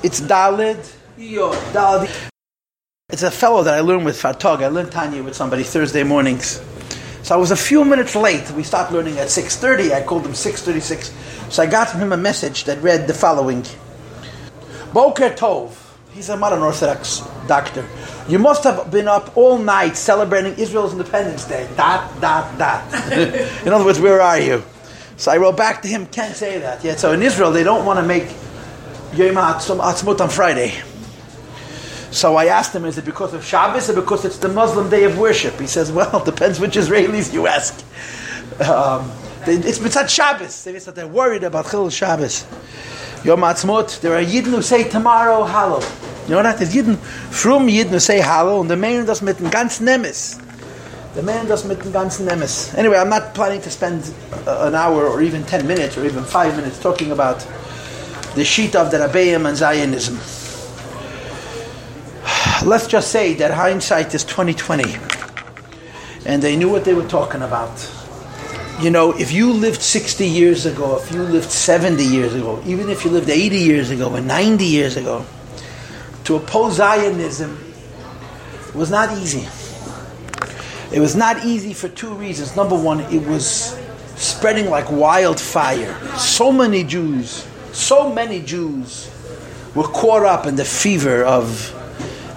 It's Dalid. Dalid. It's a fellow that I learned with Fatog. I learned Tanya with somebody Thursday mornings. So I was a few minutes late. We stopped learning at 6.30. I called him 6.36. So I got from him a message that read the following. Boker Tov. He's a modern Orthodox doctor. You must have been up all night celebrating Israel's Independence Day. Dot, dot, dot. in other words, where are you? So I wrote back to him, can't say that yet. So in Israel, they don't want to make Yom Ha'atzmaut on Friday. So I asked him, is it because of Shabbos or because it's the Muslim day of worship? He says, well, it depends which Israelis you ask. Um, it's Mitzat Shabbos. They're worried about Chil Shabbos. Yom Ha'atzmaut, there are Yidden who say tomorrow Hallow. You know that? There's Yidden, from Yidden who say Hallow, and the man does mit ganzen Nemes. The man does mit ganzen Nemes. Anyway, I'm not planning to spend uh, an hour or even 10 minutes or even 5 minutes talking about the sheet of the Rabbeim and Zionism. Let's just say that hindsight is 2020 and they knew what they were talking about. You know if you lived 60 years ago if you lived 70 years ago even if you lived 80 years ago or 90 years ago to oppose zionism was not easy. It was not easy for two reasons. Number one it was spreading like wildfire. So many jews so many jews were caught up in the fever of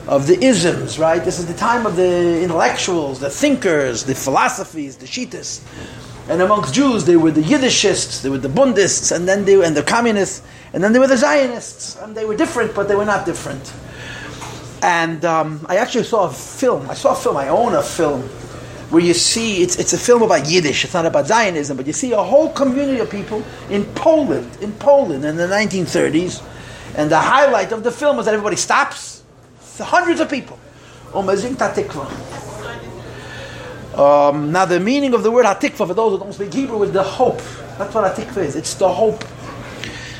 of the isms, right? This is the time of the intellectuals, the thinkers, the philosophies, the shitas. And amongst Jews, they were the Yiddishists, they were the Bundists, and then they and the communists, and then they were the Zionists. And they were different, but they were not different. And um, I actually saw a film. I saw a film. I own a film where you see it's it's a film about Yiddish. It's not about Zionism, but you see a whole community of people in Poland, in Poland in the 1930s. And the highlight of the film is that everybody stops hundreds of people. Um, now the meaning of the word hatikva for those who don't speak Hebrew is the hope. That's what hatikva is. It's the hope.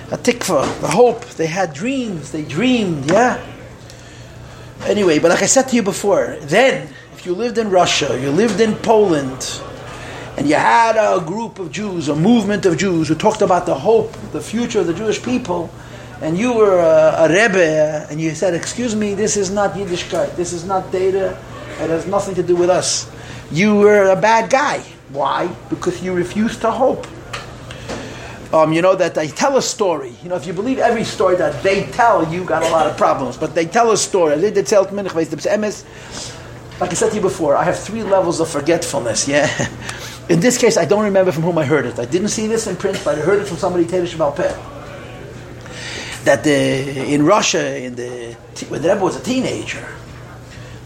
Hatikva, the hope. They had dreams. They dreamed. Yeah. Anyway, but like I said to you before, then you lived in Russia, you lived in Poland, and you had a group of Jews, a movement of Jews who talked about the hope, the future of the Jewish people and you were a, a Rebbe, and you said, excuse me, this is not Yiddishkeit, this is not data, it has nothing to do with us. You were a bad guy. Why? Because you refused to hope. Um, you know that they tell a story. You know, if you believe every story that they tell, you got a lot of problems. But they tell a story. Like I said to you before, I have three levels of forgetfulness. Yeah. In this case, I don't remember from whom I heard it. I didn't see this in print, but I heard it from somebody, Teresh Malpeh that the, in Russia, in the, when the Rebbe was a teenager,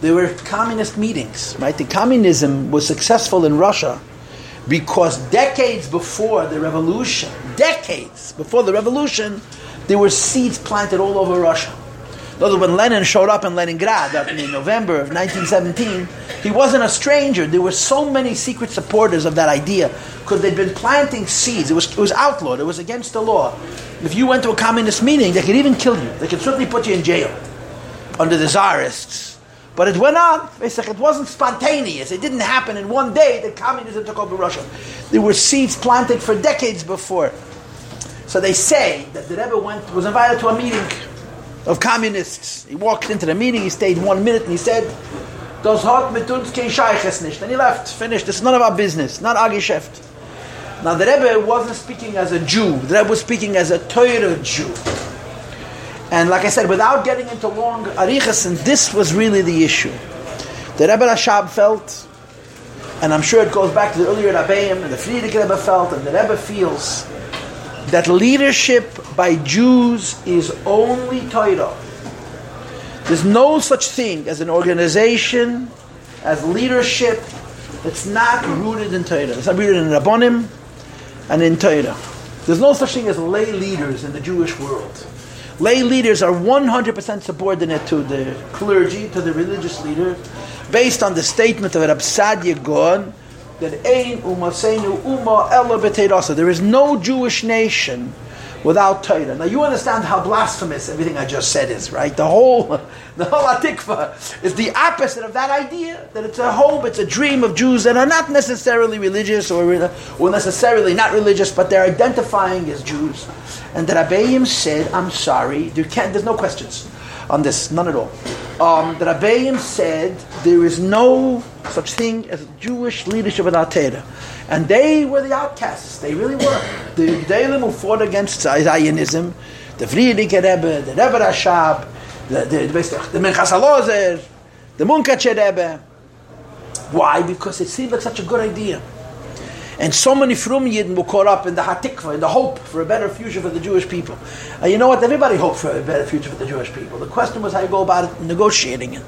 there were communist meetings, right? The communism was successful in Russia because decades before the revolution, decades before the revolution, there were seeds planted all over Russia. Although when Lenin showed up in Leningrad in November of 1917, he wasn't a stranger. There were so many secret supporters of that idea because they'd been planting seeds. It was, it was outlawed. It was against the law. If you went to a communist meeting, they could even kill you. They could certainly put you in jail under the czarists. But it went on. It wasn't spontaneous. It didn't happen in one day that communism took over Russia. There were seeds planted for decades before. So they say that the Rebbe went, was invited to a meeting of communists. He walked into the meeting, he stayed one minute, and he said, Das hat mit uns kein Scheiches nicht. And he left, finished. It's none of our business, not our Geschäft. Now the Rebbe wasn't speaking as a Jew. The Rebbe was speaking as a Torah Jew. And like I said, without getting into long arichas, and this was really the issue. The Rebbe Rashab felt, and I'm sure it goes back to the earlier Rabbeim, and the Frierdiker Rebbe felt, and the Rebbe feels, that leadership by Jews is only Torah. There's no such thing as an organization, as leadership that's not rooted in Torah. It's not rooted in Rabbonim and in Torah. There's no such thing as lay leaders in the Jewish world. Lay leaders are 100% subordinate to the clergy, to the religious leader, based on the statement of Rab Saadia Gaon, that Ein Umasenu Uma Ella There is no Jewish nation without Torah. Now you understand how blasphemous everything I just said is, right? The whole, the whole Atikva is the opposite of that idea. That it's a hope, it's a dream of Jews that are not necessarily religious or, or necessarily not religious, but they're identifying as Jews. And the Rabbeim said, "I'm sorry, there can't, there's no questions on this, none at all." Um, the Rabbeim said there is no such thing as Jewish leadership without Torah. And they were the outcasts. They really were. The Gedalim who fought against Zionism, the Frierdiker Rebbe, the Rebbe Rashab, the, the, the, the Alozer, the Munkacher Rebbe. Why? Because it seemed like such a good idea. And so many Frum Yidden were caught up in the Hatikva, in the hope for a better future for the Jewish people. And you know what? Everybody hoped for a better future for the Jewish people. The question was how you go about negotiating it.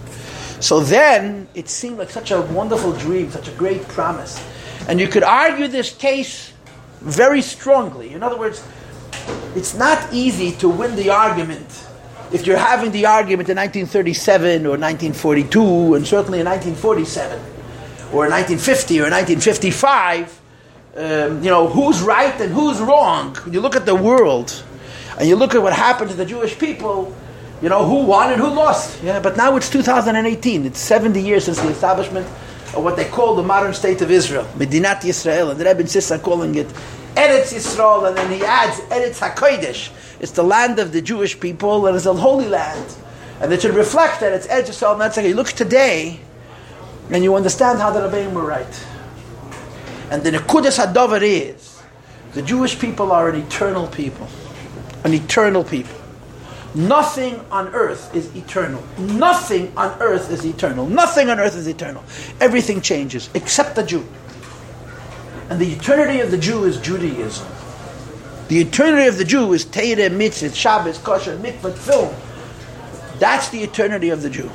So then it seemed like such a wonderful dream, such a great promise. And you could argue this case very strongly. In other words, it's not easy to win the argument if you're having the argument in 1937 or 1942 and certainly in 1947 or 1950 or 1955 um, you know who's right and who's wrong when you look at the world and you look at what happened to the jewish people you know who won and who lost yeah but now it's 2018 it's 70 years since the establishment of what they call the modern state of Israel, Medinat Yisrael, and the Rebbe insists on calling it Eretz Yisrael, and then he adds Eretz HaKodesh. It's the land of the Jewish people, and it's a holy land. And it should reflect that it's Eretz Yisrael, and that's like, you look today, and you understand how the Rebbeim were right. And the Nekudas HaDover is, the Jewish people are an eternal people. An eternal people. Nothing on earth is eternal. Nothing on earth is eternal. Nothing on earth is eternal. Everything changes, except the Jew. And the eternity of the Jew is Judaism. The eternity of the Jew is Teire, Mitzvah, Shabbos, Kosher, Mikvah, Film. That's the eternity of the Jew.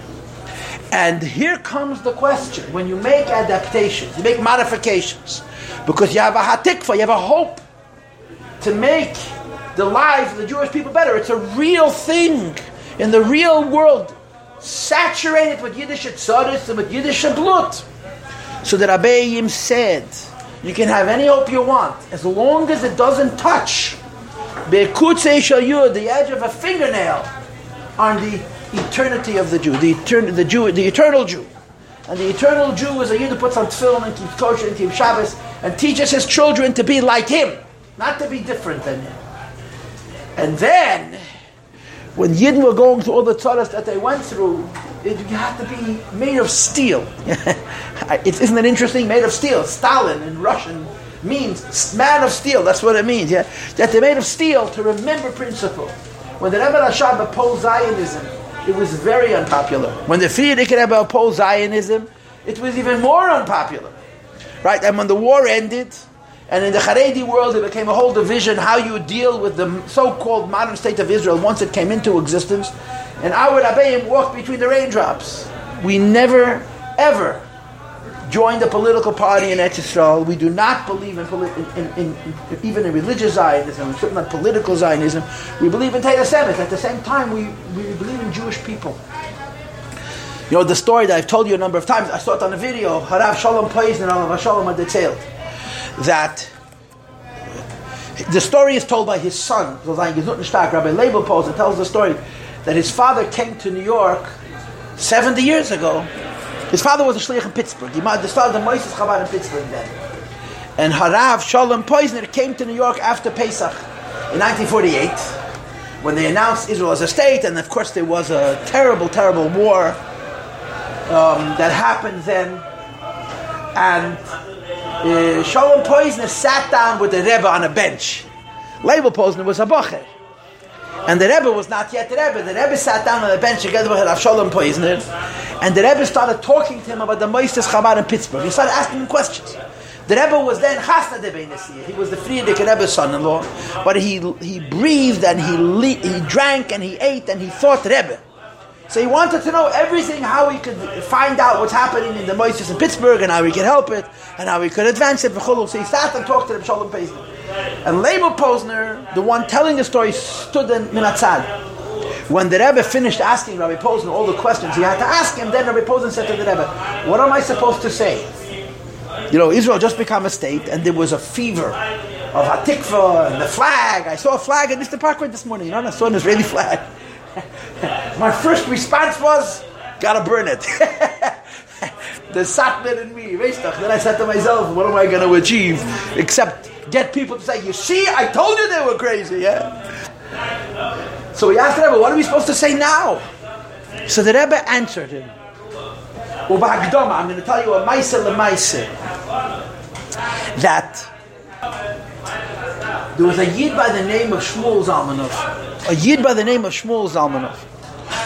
And here comes the question when you make adaptations, you make modifications, because you have a hatikva, you have a hope to make the lives of the Jewish people better. It's a real thing in the real world, saturated with Yiddish tzaddis and with Yiddish blut. So the Rabbeim said, you can have any hope you want, as long as it doesn't touch the edge of a fingernail on the eternity of the Jew, the, etern- the Jew, the eternal Jew. And the eternal Jew is a Yid who puts on tefillin and keeps kosher and keeps Shabbos and teaches his children to be like him, not to be different than him. And then, when Yidden were going through all the tzaras that they went through, it, had to be made of steel. it, isn't it interesting? Made of steel. Stalin in Russian means man of steel. That's what it means. Yeah, that they're made of steel to remember principle. When the Rebbe Rashab opposed Zionism, it was very unpopular. When the Frierdiker Rebbe opposed Zionism, it was even more unpopular. Right? And when the war ended, and in the Haredi world, it became a whole division how you deal with the so-called modern state of Israel once it came into existence. And our Rabbeim walked between the raindrops. We never, ever joined a political party in Eretz. We do not believe in, in, in, in, even in religious Zionism, certainly not political Zionism. We believe in Semet. At the same time, we, we believe in Jewish people. You know, the story that I've told you a number of times, I saw it on a video, Harav Shalom Poizner, Alav Shalom Adetzielt that the story is told by his son, Rabbi Leibel Posner tells the story that his father came to New York 70 years ago. His father was a shliach in Pittsburgh. He started the Moses Chabad in Pittsburgh then. And Harav Shalom Poizner came to New York after Pesach in 1948 when they announced Israel as a state, and of course there was a terrible, terrible war um, that happened then. And uh, Shalom Poizner sat down with the Rebbe on a bench. Leibel Poizner was a bocher. And the Rebbe was not yet the Rebbe. The Rebbe sat down on the bench together with Rav Shalom Poizner, and the Rebbe started talking to him about the Moistus Chabad in Pittsburgh. He started asking him questions. The Rebbe was then Chasna de. He was the Frierdiker Rebbe's son-in-law, but he he breathed and he le- he drank and he ate and he thought Rebbe. So he wanted to know everything, how he could find out what's happening in the Moises in Pittsburgh and how he could help it and how he could advance it. So he sat and talked to the Shalom Posner. And Leibel Posner, the one telling the story, stood in Minatzad. When the Rebbe finished asking Rabbi Posner all the questions he had to ask him, then Rabbi Posner said to the Rebbe, What am I supposed to say? You know, Israel just became a state and there was a fever of Hatikva and the flag. I saw a flag at Eastern Parkway this morning. You know, I saw an Israeli flag. My first response was, gotta burn it. the Satmar in me, Then I said to myself, what am I going to achieve except get people to say, you see, I told you they were crazy, yeah? So we asked the Rebbe, what are we supposed to say now? So the Rebbe answered him. I'm going to tell you a Maisa Lemaisa that there was a Yid by the name of Shmuel Zalmanov. A Yid by the name of Shmuel Zalmanov.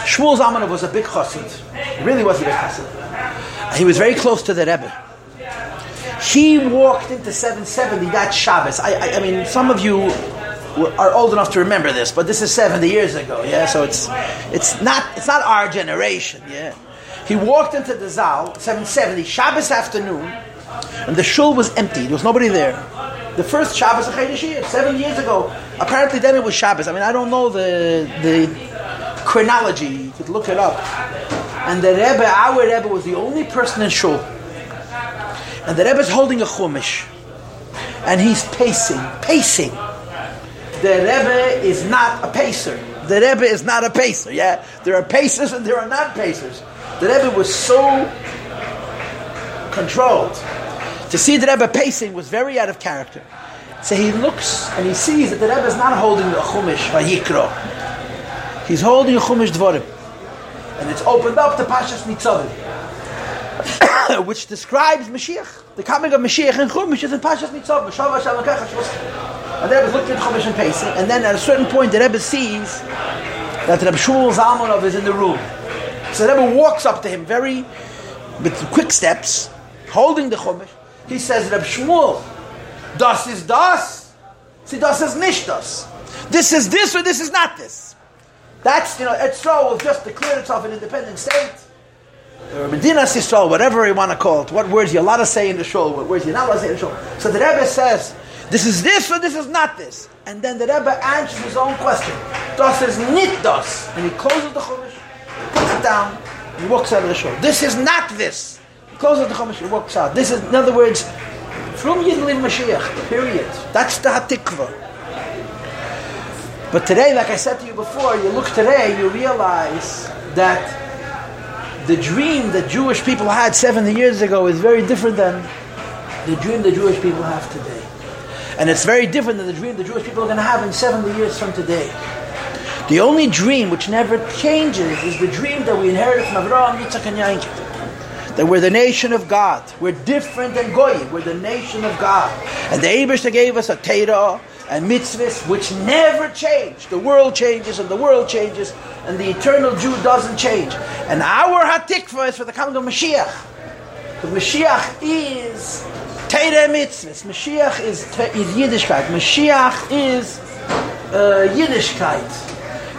Shmuel Zalmanov was a big chassid. Really was a big chassid. He was very close to the Rebbe. He walked into 770 that Shabbos. I, I, I mean, some of you are old enough to remember this, but this is 70 years ago, yeah. So it's it's not it's not our generation, yeah. He walked into the Zal 770 Shabbos afternoon, and the shul was empty. There was nobody there. The first Shabbos of Chaydish seven years ago. Apparently, then it was Shabbos. I mean, I don't know the the chronology. You could look it up. And the Rebbe, our Rebbe, was the only person in shul. And the Rebbe is holding a chumash, and he's pacing, pacing the Rebbe is not a pacer. The Rebbe is not a pacer. Yeah, there are pacers and there are not pacers. The Rebbe was so controlled. To see the Rebbe pacing was very out of character. So he looks and he sees that the Rebbe is not holding the Chumash Vayikro. He's holding a Chumash Dvorim. And it's opened up to Pashas Nitzavim, which describes Mashiach. The coming of Mashiach in Chumash is in Pashas Nitzavim. And the Rebbe is looking at Chumash and pacing, and then at a certain point the Rebbe sees that Rebbe Shmuel Zalmanov is in the room. So the Rebbe walks up to him very, with quick steps, holding the Chumash. He says, Rebbe Shmuel, das is das. See, das is nicht das. This is this or this is not this. That's, you know, Etzro will just declare itself an independent state. Or Medina Yisrael, whatever you want to call it. What words you're allowed to say in the shul, what words you're not allowed to say in the shul. So the Rebbe says, this is this or this is not this. And then the Rebbe answers his own question. Das is nit das. And he closes the Chumash, puts it down, and he walks out of the shul. This is not this. He closes the Chumash, and walks out. This is, in other words, from Yidlim Mashiach, period. That's the Hatikva. But today, like I said to you before, you look today, you realize that the dream that Jewish people had 70 years ago is very different than the dream the Jewish people have today. And it's very different than the dream the Jewish people are going to have in 70 years from today. The only dream which never changes is the dream that we inherited from Avraham, Yitzchak, and Yankov. That we're the nation of God. We're different than Goyim. We're the nation of God. And the Abishta gave us a Torah and mitzvahs which never change. The world changes and the world changes and the eternal Jew doesn't change. And our hatikva is for the coming of Mashiach. Because Mashiach is Teire mitzvahs. Mashiach is, is Yiddishkeit. Mashiach is uh, Yiddishkeit.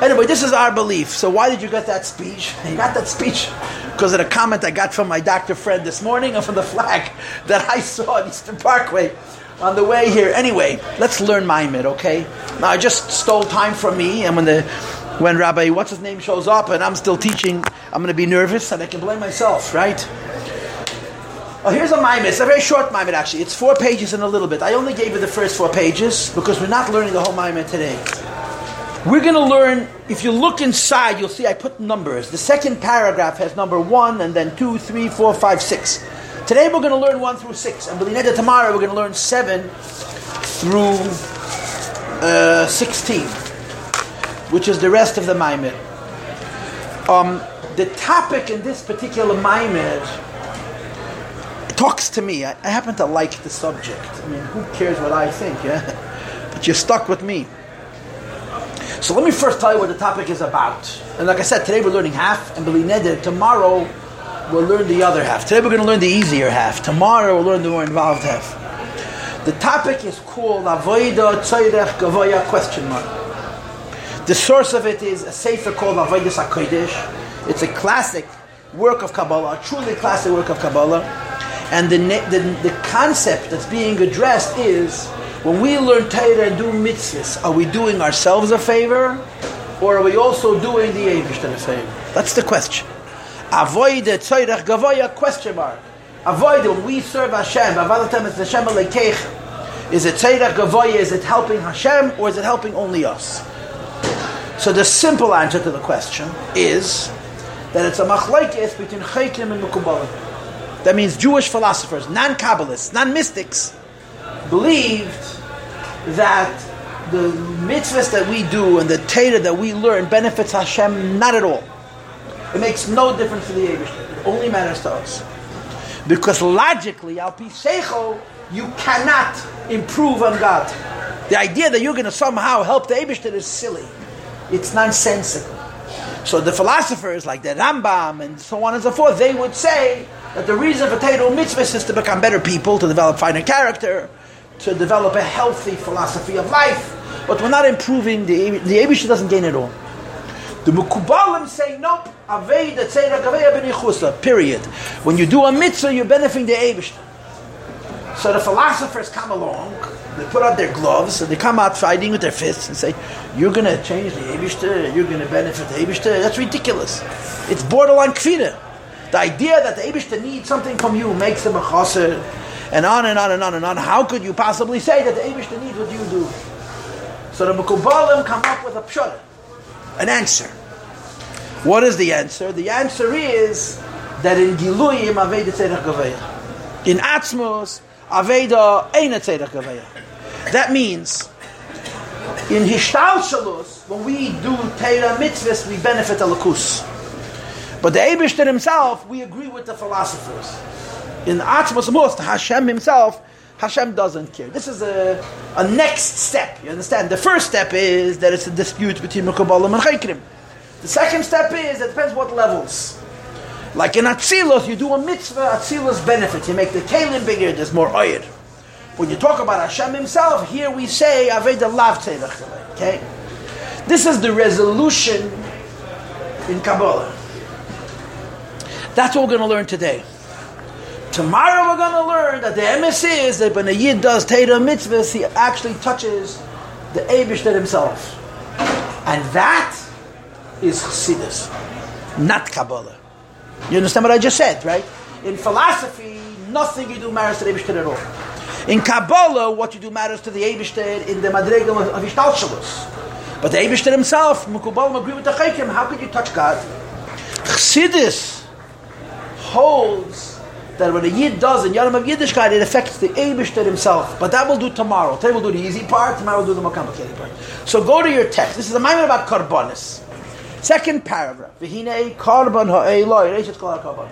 Anyway, this is our belief. So why did you get that speech? You got that speech because of the comment I got from my doctor friend this morning and from the flag that I saw at Eastern Parkway on the way here. Anyway, let's learn Maimed, okay? Now, I just stole time from me, and when the when Rabbi what's his name shows up and I'm still teaching, I'm going to be nervous and I can blame myself, right? Oh, here's a maimed. It's a very short maimed, actually. It's four pages and a little bit. I only gave you the first four pages because we're not learning the whole maimed today. We're going to learn, if you look inside, you'll see I put numbers. The second paragraph has number one, and then two, three, four, five, six. Today we're going to learn one through six. And Belineda tomorrow we're going to learn seven through uh, 16, which is the rest of the maimed. Um, the topic in this particular maimed talks to me. I, I, happen to like the subject. I mean, who cares what I think, yeah? But you're stuck with me. So let me first tell you what the topic is about. And like I said, today we're learning half, and Belineder, tomorrow we'll learn the other half. Today we're going to learn the easier half. Tomorrow we'll learn the more involved half. The topic is called Avoida Tzoyrech Gavoya question mark. The source of it is a sefer called Avodah HaKodesh. It's a classic work of Kabbalah, a truly classic work of Kabbalah. And the, the, the concept that's being addressed is when we learn Torah and do mitzvahs, are we doing ourselves a favor or are we also doing the Eivish a favor? That's the question. Avoid the Tzorech Gavoya question mark. Avoid when we serve Hashem, Avadatem es Hashem Alekeich, Is it Tzedek Gavoya, is it helping Hashem, or is it helping only us? So the simple answer to the question is that it's a machlaikis between Chaikim and Mekubalim. That means Jewish philosophers, non-Kabbalists, non-mystics, believed that the mitzvahs that we do and the Torah that we learn benefits Hashem not at all. It makes no difference to the Eibush. It only matters to us. Because logically, al pi you cannot improve on God. The idea that you're going to somehow help the Eibush is silly. It's nonsensical. So the philosophers like the Rambam and so on and so forth, they would say that the reason for Torah mitzvahs is to become better people, to develop finer character, to develop a healthy philosophy of life. But we're not improving the the Eibush doesn't gain at all. The Mukubalim say nope. Period. When you do a mitzvah, you're benefiting the Eibush. So the philosophers come along, they put out their gloves, and they come out fighting with their fists and say, You're going to change the Abishter, you're going to benefit the Abishter. That's ridiculous. It's borderline kfira. The idea that the Abishter needs something from you makes him a chaser, and on and on and on and on. How could you possibly say that the Abishter needs what you do? So the Mukubalim come up with a pshut, an answer. What is the answer? The answer is that in Giluyim Aveda Tzedek Gaveya. In Atzmos, Aveda Eina Tzedek Gaveya. That means, in Hishtalshalus, when we do Teira mitzvahs, we benefit Alakus. But the Abishter himself, we agree with the philosophers. In Atzmos Most, Hashem himself, Hashem doesn't care. This is a, a next step. You understand? The first step is that it's a dispute between Mekubalim and Chaykrim. The second step is, it depends what levels. Like in Atzilus, you do a mitzvah, Atzilus benefits. You make the kalim bigger, there's more oyer. When you talk about Hashem himself, here we say, Aveda Lav Okay? This is the resolution in Kabbalah. That's what we're going to learn today. Tomorrow we're going to learn that the emes is that when a Yid does Teda mitzvahs, he actually touches the Abishter himself. And that is Chassidus, not Kabbalah. You understand what I just said, right? In philosophy, nothing you do matters to the Abishter at all. In Kabbalah, what you do matters to the Abishter in the Madregel of Ishtalshalos. But the Abishter himself, Mukubalim agree with the Chaykim, how could you touch God? Chassidus holds that when a Yid does in Yom of Yiddishkeit, it affects the Abishter himself. But that we'll do tomorrow. Today we'll do the easy part, tomorrow we'll do the more complicated part. So go to your text. This is a moment about Karbonis. Second paragraph. V'hinei karban ha'ela,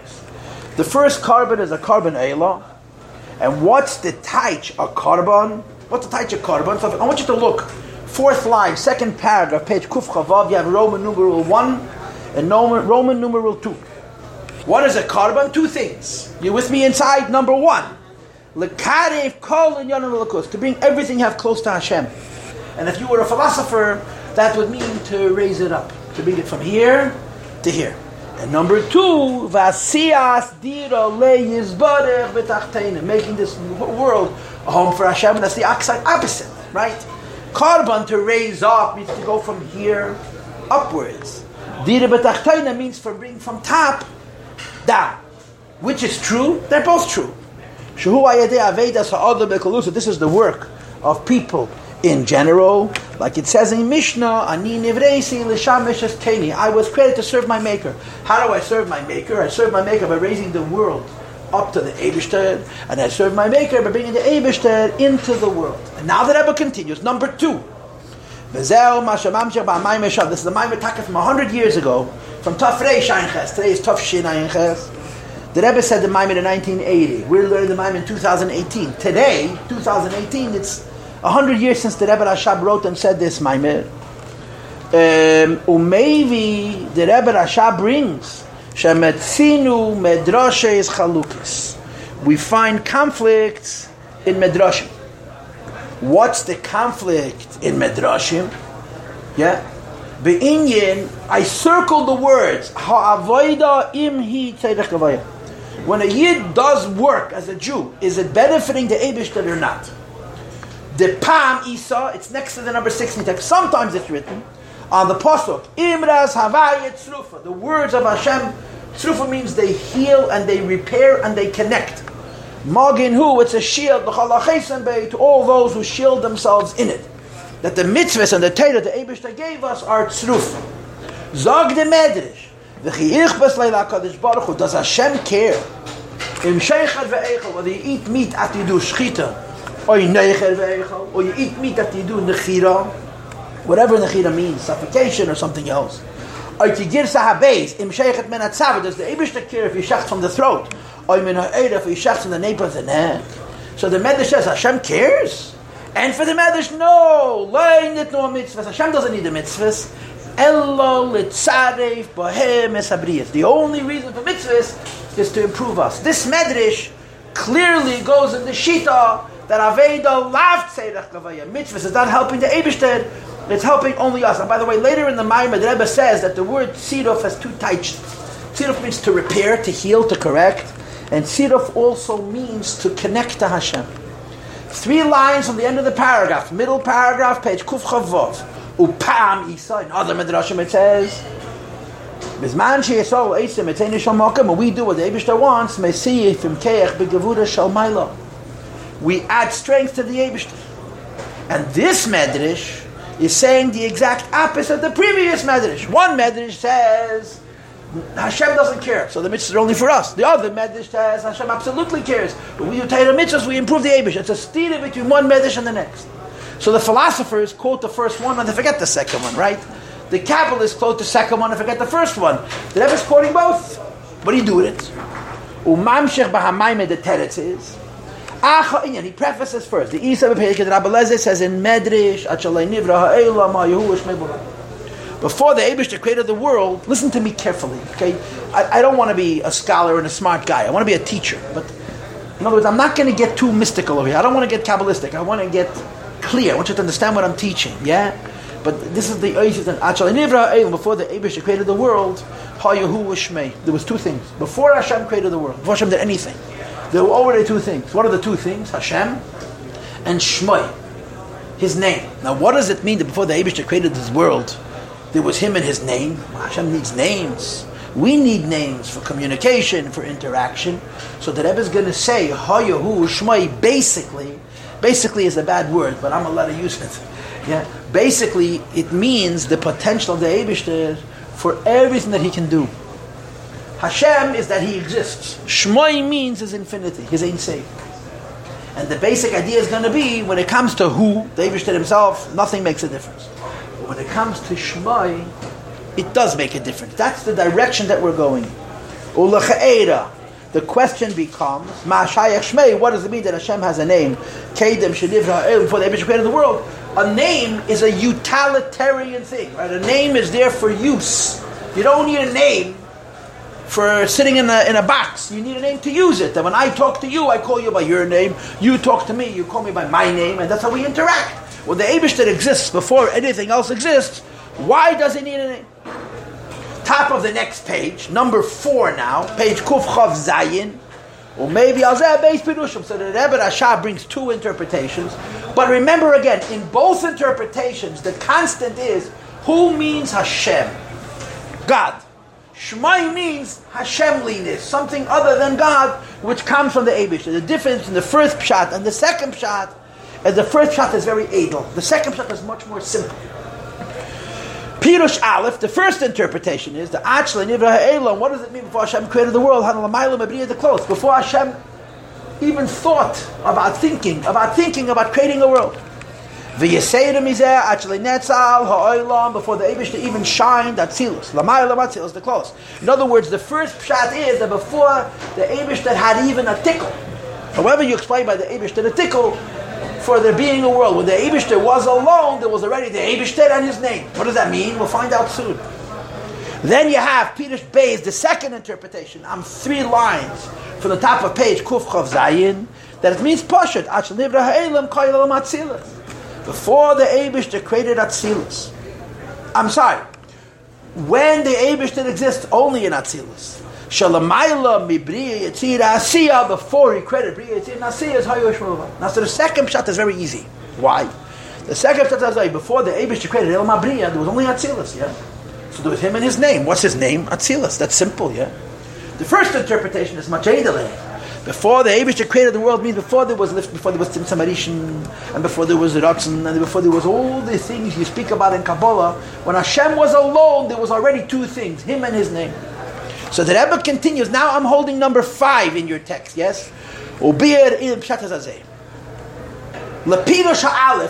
The first carbon is a carbon eila. And what's the taich a carbon? What's the taich a carbon? So I want you to look. Fourth line, second paragraph, page Kuf Chavav, you have Roman numeral 1 and Roman numeral 2. What is a carbon? Two things. You with me inside? Number one, lekarev kol to bring everything you have close to Hashem. And if you were a philosopher, that would mean to raise it up, to bring it from here to here. And number two, vasias dira le making this world a home for Hashem. And that's the opposite, right? Carbon to raise up means to go from here upwards. Dira betachteina means from bring from top down. Which is true? They're both true. This is the work of people in general. Like it says in Mishnah, I was created to serve my Maker. How do I serve my Maker? I serve my Maker by raising the world up to the Eibishter, and I serve my Maker by bringing the Eibishter into the world. And now the Rebbe continues. Number two. This is the Maimer Taka from 100 years ago, from Tafrei Shainches. Today is Taf Shin The Rebbe said the Maimer in 1980. We're learning the Maimer in 2018. Today, 2018, it's 100 years since the Rebbe Rashab wrote and said this Maimer. Um, maybe the Rebbe Rashab brings, Shemetzinu Medrashes Chalukis. We find conflicts in Medrashim. What's the conflict in Medrashim? Yeah. Be'inyin, I circled the words, tzedek When a Yid does work as a Jew, is it benefiting the Abishter or not? The Pam Isa, it's next to the number 16 text. Sometimes it's written on the Pasuk, Imraz Havayet. The words of Hashem, Tzrufa means they heal and they repair and they connect. Magin who it's a shield to all those who shield themselves in it. That the mitzvahs and the Torah the Eibushter gave us are tzruf. Zog the medrash. Does Hashem care? Im sheichet ve'echel, whether you eat meat after you do shchita, or you neicher ve'echel, or you eat meat after you do nechira, whatever nechira means, suffocation or something else. Or you give sahabes, im sheichet men atzav, does the Eibushter care if you shacht from the throat? Or min ha'era if you shacht from the nape of the neck? So the Medrash says Hashem cares? And for the Medrash, no, lein it no mitzvahs. Hashem doesn't need the mitzvahs. Elo litzaref bohem esabriyas. The only reason for mitzvahs is to improve us. This Medrash clearly goes in the Shita that Aveda laughed Seirach Kavaya. Mitzvahs is not helping the Eibishter, it's helping only us. And by the way, later in the Maimah, the Rebbe says that the word Tzidov has two types. Tzidov means to repair, to heal, to correct. And Tzidov also means to connect to Hashem. Three lines from the end of the paragraph, middle paragraph, page Kuf Chavov. Upam Isa, in other Midrashim it says, Bizman sheyesol eisim etzei nishal mokem, and we do what the Eibishter wants, mesiyif im keich begavura shal mailo. We add strength to the Eibishter. And this Medrash is saying the exact opposite of the previous Medrash. One Medrash says, Hashem doesn't care, so the mitzvahs are only for us. The other medrash says Hashem absolutely cares. But we do Torah mitzvahs, we improve the Abish. It's a steer between one medrash and the next. So the philosophers quote the first one and they forget the second one, right? The Kabbalists quote the second one and forget the first one. The Rebbe is quoting both. What do you do with it? Umamshech b'hamayme the teretz is. He prefaces first. The Isa the says in Medrash, Achalei Nivra Ha'elam Mebulah. Before the Abish created the world, listen to me carefully, okay? I, I don't want to be a scholar and a smart guy. I want to be a teacher. But in other words, I'm not going to get too mystical over here. I don't want to get Kabbalistic. I want to get clear. I want you to understand what I'm teaching, yeah? But this is the Actually, before the Abish created the world, there was two things. Before Hashem created the world, before Hashem did anything, there were already two things. What are the two things? Hashem and Shmai, his name. Now, what does it mean that before the Abish created this world, there was him and his name. Hashem needs names. We need names for communication, for interaction. So the Rebbe is going to say, Hayahu Shmai, basically, basically is a bad word, but I'm going to use it. Yeah, basically, it means the potential of the Eibushter for everything that he can do. Hashem is that he exists. Shmai means his infinity, his ain't safe. And the basic idea is going to be when it comes to who, the Eibushter himself, nothing makes a difference when it comes to Shmai, it does make a difference. That's the direction that we're going. The question becomes, Shmei, what does it mean that Hashem has a name? Kedem Shedivra before eh, the created the world. A name is a utilitarian thing, right? A name is there for use. You don't need a name for sitting in a, in a box. You need a name to use it. And when I talk to you, I call you by your name. You talk to me, you call me by my name, and that's how we interact. Well, the Abish that exists before anything else exists, why does he need a? Top of the next page, number four now, page Kuf Chav Zayin, or maybe Alzeh Beis Pirushim. So the Rebbe Rasha brings two interpretations. But remember again, in both interpretations, the constant is who means Hashem? God. Shmai means Hashemliness, something other than God, which comes from the Abish. The difference in the first pshat and the second pshat and the first shot is very edel. The second shot is much more simple. Pirush Aleph, the first interpretation is the Achla Nivra Ha'elam. What does it mean before Hashem created the world? the clothes. Before Hashem even thought about thinking, about thinking about creating a world. V'yeseirim izeh actually netzal ha'olam before the to even shine that tzilus. Lamayla matzilus the clothes. In other words, the first shot is that before the that had even a tickle. However you explain by the that a tickle, for there being a world. When the Abishter was alone, there was already the Abishter and his name. What does that mean? We'll find out soon. Then you have Peter Bayes, the second interpretation. I'm three lines from the top of page Kuf Chav Zayin that it means Pashat Achal Ha'elam Koyel Atzilus. Before the Abishter created Atzilus. I'm sorry. When the Abishter exists only in Atzilus. Shalamayla mibriya yitzira asiya before he created briya yitzira nasiya is hayosh Now, so the second shot is very easy. Why? The second shot is like before the Abish created El Mabriya, there was only Atzilus, yeah. So there was him and his name. What's his name? Atzilus. That's simple, yeah. The first interpretation is much Machedele. Before the Abishah created the world means before there was lift, before there was Tzimtzum Arishin, and before there was Ratzon, and before there was all the things you speak about in Kabbalah. When Hashem was alone, there was already two things: Him and His name. So the Rebbe continues. Now I'm holding number five in your text. Yes, Ubir in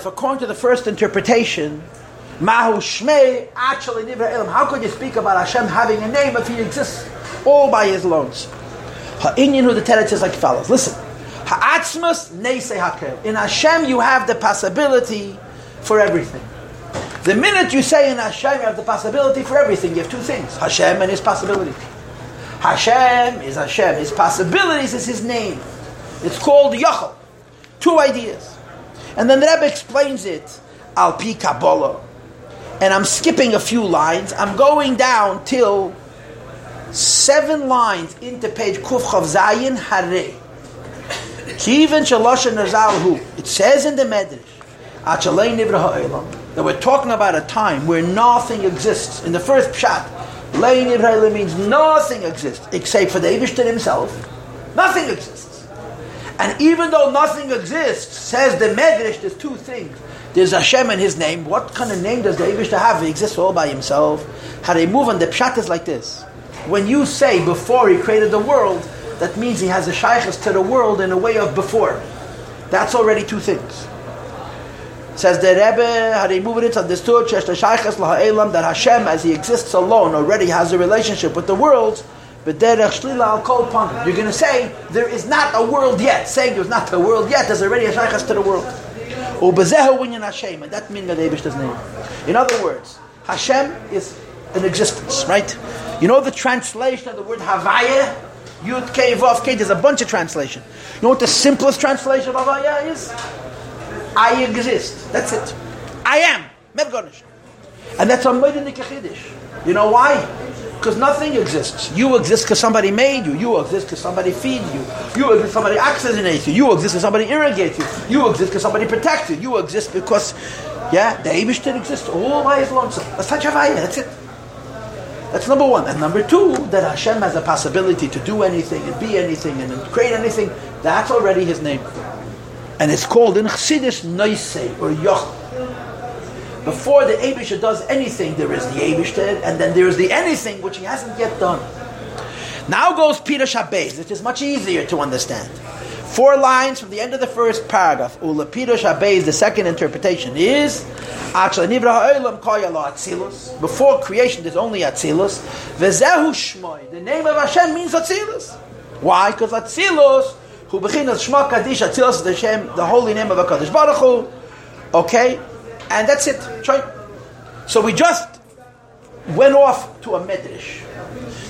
according to the first interpretation, Mahu Shmei actually Nivra Elam. How could you speak about Hashem having a name if He exists all by His loans? Ha'inyan who the Teretz is like follows. Listen. Ha'atzmas neisei hakel. In Hashem you have the possibility for everything. The minute you say in Hashem you have the possibility for everything, you have two things. Hashem and His possibility. Hashem is Hashem. His possibilities is His name. It's called Yachal. Two ideas. And then the Rebbe explains it, Al Pi Kabbalah. And I'm skipping a few lines. I'm going down till seven lines into page Kuf Chav Zayin Hare. Kivin Shalosha Nazalhu. It says in the Medrash, that we're talking about a time where nothing exists. In the first pshat, Lein Nivra means nothing exists except for the Eibishter himself. Nothing exists. And even though nothing exists, says the Medrash, there's two things. There's Hashem and His name. What kind of name does the Eibishter have? He exists all by himself. How they move on the pshat is like this. When you say before he created the world, that means he has a shaykhs to the world in a way of before. That's already two things. Says the Rebbe, it, it's understood, that Hashem, as he exists alone, already has a relationship with the world. But al kol You're going to say, there is not a world yet. Saying there's not a world yet, there's already a shaykhs to the world. And that means the name. In other words, Hashem is an existence, right? You know the translation of the word Havaya? Yud K Vav K. There's a bunch of translation. You know what the simplest translation of Havaya is? I exist. That's it. I am. And that's a Kiddush. You know why? Because nothing exists. You exist because somebody made you. You exist because somebody feeds you. You exist because somebody oxygenates you. You exist because somebody irrigates you. You exist because somebody protects you. You exist because, yeah, the Abishtin exists all by his lonesome. That's Havaya. That's it. That's number one. And number two, that Hashem has a possibility to do anything and be anything and create anything. That's already His name. And it's called in Chassidus Noise or Yoch. Before the Abishah does anything, there is the Abishah, and then there is the anything which he hasn't yet done. Now goes Peter Shabbos, which is much easier to understand. Four lines from the end of the first paragraph. Ula Peter Shabbos, the second interpretation is actually, before creation, there's only Atzilus. The name of Hashem means Atzilus. Why? Because Atzilus, who bechinas Shma Kaddish, Atzilus the Hashem, the holy name of HaKadosh Baruch Hu. Okay? And that's it. So we just went off to a Medrash.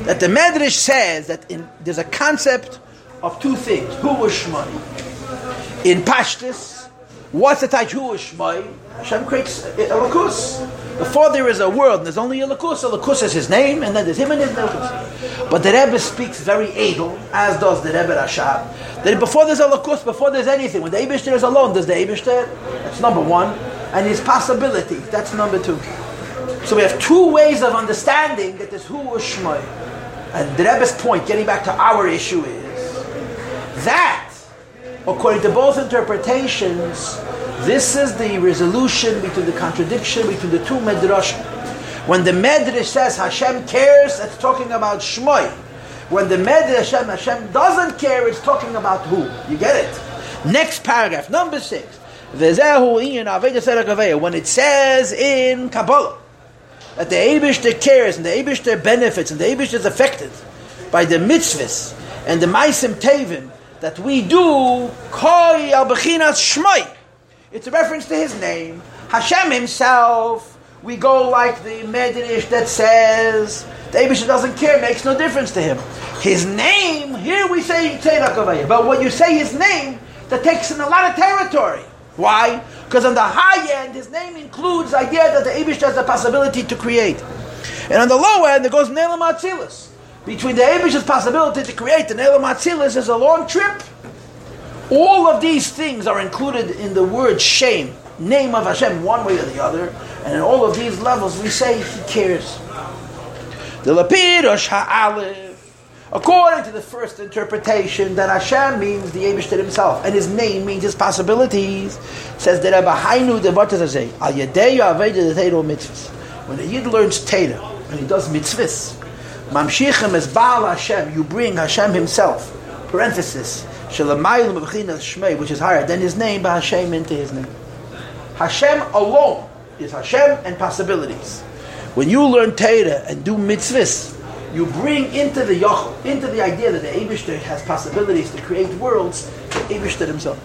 That the Medrash says that in, there's a concept of two things. Who was Shmoy? In Pashtus, what's the type Who was Shmoy? Hashem creates a lakus. Before there is a world, there's only a lakus. A lakus is his name, and then there's him and his lakus. But the Rebbe speaks very edel, as does the Rebbe Rashab. That before there's a lakus, before there's anything, when the Eibishter is alone, there's the Eibishter. That's number one. And his possibility, that's number two. So we have two ways of understanding that there's who was Shmoy. And the Rebbe's point, getting back to our issue, is that, according to both interpretations, this is the resolution between the contradiction between the two medrash. When the medrash says Hashem cares, it's talking about Shmoy. When the medrash Hashem, Hashem doesn't care, it's talking about who. You get it? Next paragraph, number six. When it says in Kabbalah that the Abishter cares and the Abishter benefits and the Abishter is affected by the mitzvahs and the maisim tevin that we do, koi al shmoi. It's a reference to his name. Hashem himself, we go like the Medrash that says the Abishah doesn't care, makes no difference to him. His name, here we say but when you say his name, that takes in a lot of territory. Why? Because on the high end, his name includes the idea that the Abish has the possibility to create. And on the low end, it goes Nelam Atzilis. Between the Abish's possibility to create and Nelam Atzilis is a long trip. All of these things are included in the word shame, name of Hashem, one way or the other. And in all of these levels, we say He cares. The Lapidosh Ha'alef, According to the first interpretation, that Hashem means the Abishter himself, and his name means his possibilities. Says that Hainu the Al Yadeyu the mitzvahs. When a Yid learns Teda and he does mitzvahs, Mamshichem as Baal Hashem, you bring Hashem himself. Parenthesis. Which is higher than his name, but Hashem into his name. Hashem alone is Hashem and possibilities. When you learn Teda and do mitzvahs, you bring into the yochel, into the idea that the Abishter has possibilities to create worlds, the Abishter himself.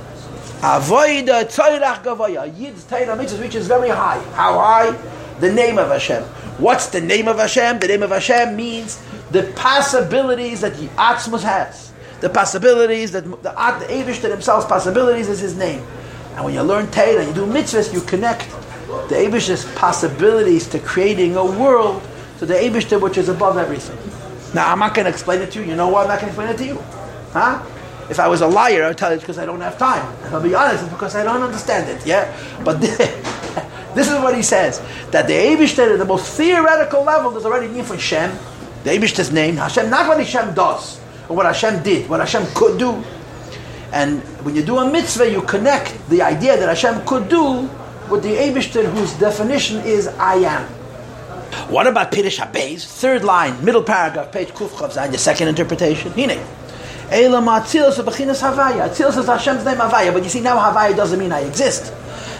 Avoida tzayrach gavaya, Yid's Torah mitzvah reaches very high. How high? The name of Hashem. What's the name of Hashem? The name of Hashem means the possibilities that the Atzmus has. The possibilities that the, the Abishter himself's possibilities is his name. And when you learn Torah, you do mitzvahs, you connect the Abishter's possibilities to creating a world to the Abishter, which is above everything. Now, I'm not going to explain it to you. You know why I'm not going to explain it to you? Huh? If I was a liar, I'd tell you because I don't have time. If I'll be honest, it's because I don't understand it. Yeah? But this is what he says that the Abishter, at the most theoretical level, there's already for Shem. The Abishter's name, Hashem, not what Hashem does, or what Hashem did, what Hashem could do. And when you do a mitzvah, you connect the idea that Hashem could do with the Abishter, whose definition is I am. What about Pirish HaBeis? Third line, middle paragraph, page Kuf Chav Zayin, the second interpretation. Hine. Elam Atzilus Bechinas Havaya. Atzilus is Hashem's name Havaya, but you see now Havaya doesn't mean I exist.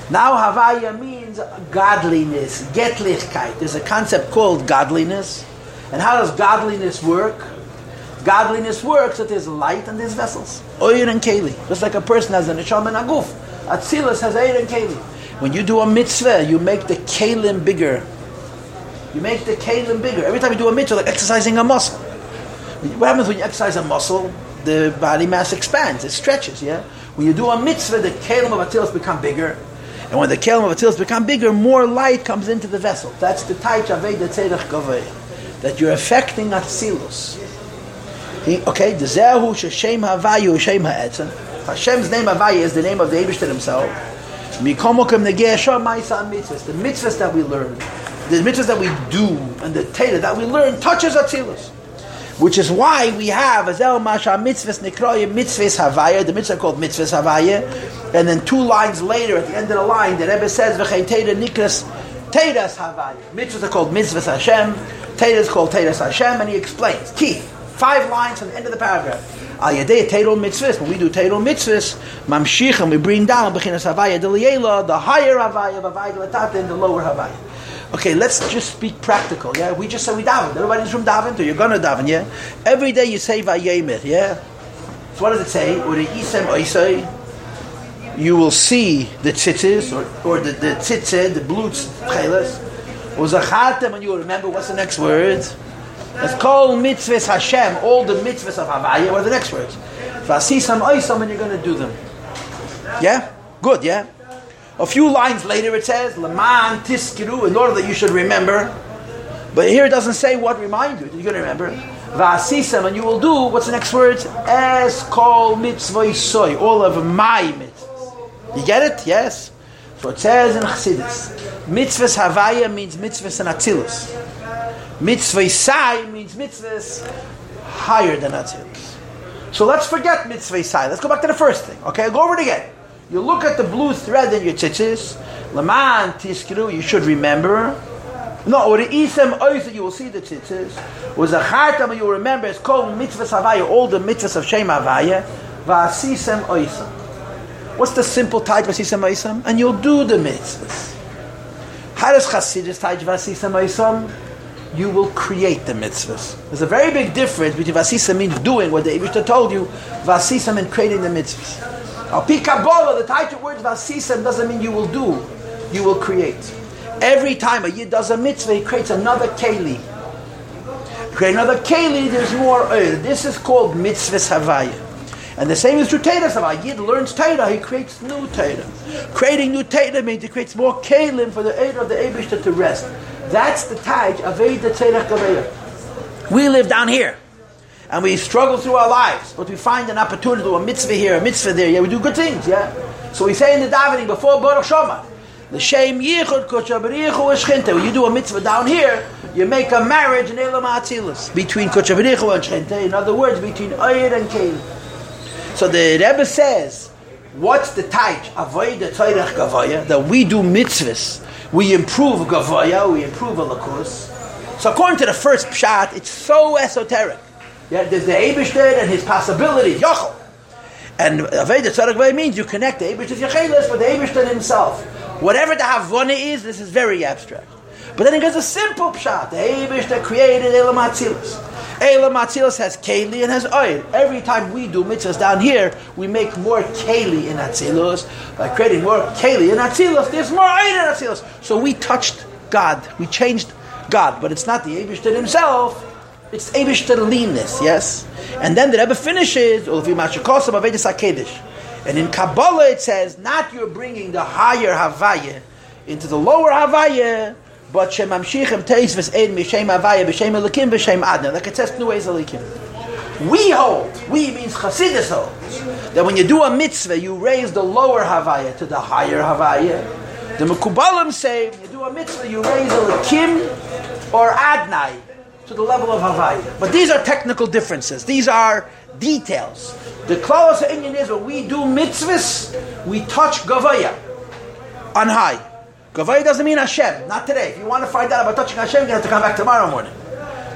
Now Havaya means godliness, Getlichkeit. There's a concept called godliness. And how does godliness work? Godliness works that there's light and there's vessels. Oyer and Keli. Just like a person has a neshama and a guf. Atzilus has Oyer and Keli. When you do a mitzvah, you make the Kalim bigger. You make the kalim bigger. Every time you do a mitzvah, like exercising a muscle. What happens when you exercise a muscle? The body mass expands, it stretches, yeah? When you do a mitzvah, the kalim of Atzilus become bigger. And when the kalim of Atzilus become bigger, more light comes into the vessel. That's the taich aveda tzedach gavei. That you're affecting Atzilus. Okay, the zehu sheshem havayu shem ha'etzem. Hashem's name Havaya is the name of the Abishter himself. The mitzvahs that we learn, the mitzvahs that we do and the Torah that we learn touches Atzilus. Which is why we have Azel Masha mitzvahs Nikroya mitzvahs Havaya, the mitzvah called mitzvahs Havaya, and then two lines later at the end of the line, the Rebbe says V'chein Torah Nikras Teiras Havaya. Mitzvahs are called mitzvahs Hashem, Torah is called Teiras Hashem, and he explains. Key, five lines from the end of the paragraph. Al Yadei Teiro mitzvahs, when we do Teiro mitzvahs, Mamshich, and we bring down Bechinas Havaya Deliyela, the higher Havaya, of Havaya Latata, and the lower Havaya. Okay, let's just speak practical. Yeah, we just say we daven. Everybody's from daven, or you're gonna daven. Yeah, every day you say vayemir. Yeah. So what does it say? You will see the tzitzis or, or the the tzitzit, the blue tchelas. Uzachatem, and you will remember what's the next word. It's called mitzvahs Hashem. All the mitzvahs of Havaya. What are the next words? if i Vasisam oisam, and you're going to do them. Yeah, good. Yeah. A few lines later it says, Laman tiskiru, in order that you should remember. But here it doesn't say what remind you. You're going to remember. Vasisam, and you will do, what's the next word? As kol mitzvah soy, all of my mitzvahs. You get it? Yes? So it says in Chassidus, mitzvahs Havaya means mitzvahs and Atzilus. Mitzvah Sai means mitzvahs higher than Atzilus. So let's forget mitzvah Sai. Let's go back to the first thing. Okay, I'll go over it again. You look at the blue thread in your tzitzis. Laman tiskru, you should remember. No, or the isem ois you will see the tzitzis. Was a chartam you remember. It's called mitzvah havaya. All the mitzvahs of Shem havaya. Vasisem oisem. What's the simple type vasisem oisem? And you'll do the mitzvahs. How does Chassidus type vasisem oisem? You will create the mitzvahs. There's a very big difference between vasisem means doing what the Abishter told you, vasisem and creating the mitzvahs. Al pi the title words vasisem doesn't mean you will do, you will create. Every time a yid does a mitzvah, he creates another keli. Create another keli, there's more oil. This is called mitzvahs havaya. And the same is true Torah Savah. Yid learns Torah, he creates new Torah. Creating new Torah means he creates more kalim for the aid of the Abishta to rest. That's the taj of the Torah We live down here and we struggle through our lives, but we find an opportunity to do a mitzvah here, a mitzvah there. Yeah, we do good things. Yeah. So we say in the davening before Baruch Shoma, the shame yichud kochaberichu eschinte. When you do a mitzvah down here, you make a marriage in Elam Atzilus between Kochavirichu and Shente. In other words, between Oyer and Keli. So the Rebbe says, what's the taich? Avoida Toirech Gavoya, that we do mitzvahs, we improve Gavoya, we improve Alakus. So according to the first pshat, it's so esoteric. Yeah, there's the Abishter and his possibility, Yochel. And Aveda Tzadok means you connect the Abishter's Yechelis with the Abishter himself. Whatever the Havana is, this is very abstract. But then it gets a simple pshat. The Abishter created Elam Atzilus. Elam Atzilus has Keli and has Oil. Every time we do mitzvahs down here, we make more Keli in Atzilus. By creating more Keli in Atzilus, there's more Oil in Atzilus. So we touched God. We changed God. But it's not the Abishter himself. It's Abishter leanness, yes? And then the Rebbe finishes, and in Kabbalah it says, not you're bringing the higher Havaya into the lower Havaya, but Shemamshichem Teisves Ein Mishem Havaya B'Shem Elikim B'Shem Adna, like it says Nuez Elikim. We hold, we means Chassidus holds, that when you do a mitzvah, you raise the lower Havaya to the higher Havaya. The Mekubalim say, you do a mitzvah, you raise Elikim or Adnai to the level of Havaya. But these are technical differences. These are details. The closest Indian is when we do mitzvahs, we touch Gavaya on high. Gavaya doesn't mean Hashem. Not today. If you want to find out about touching Hashem, you're going to have to come back tomorrow morning.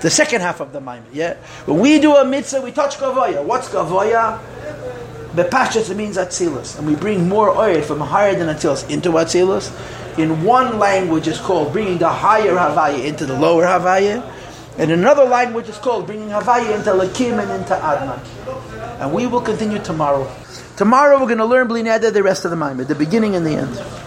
The second half of the Maamar, yeah? When we do a mitzvah, we touch Gavaya. What's Gavaya? Bepashas, it means Atzilus. And we bring more oil from higher than Atzilus into Atzilus. In one language, it's called bringing the higher Havaya into the lower Havaya. And another language is called bringing Havaya into Lakim and into Adnan. And we will continue tomorrow. Tomorrow we're going to learn Blineda the rest of the Maamar, the beginning and the end.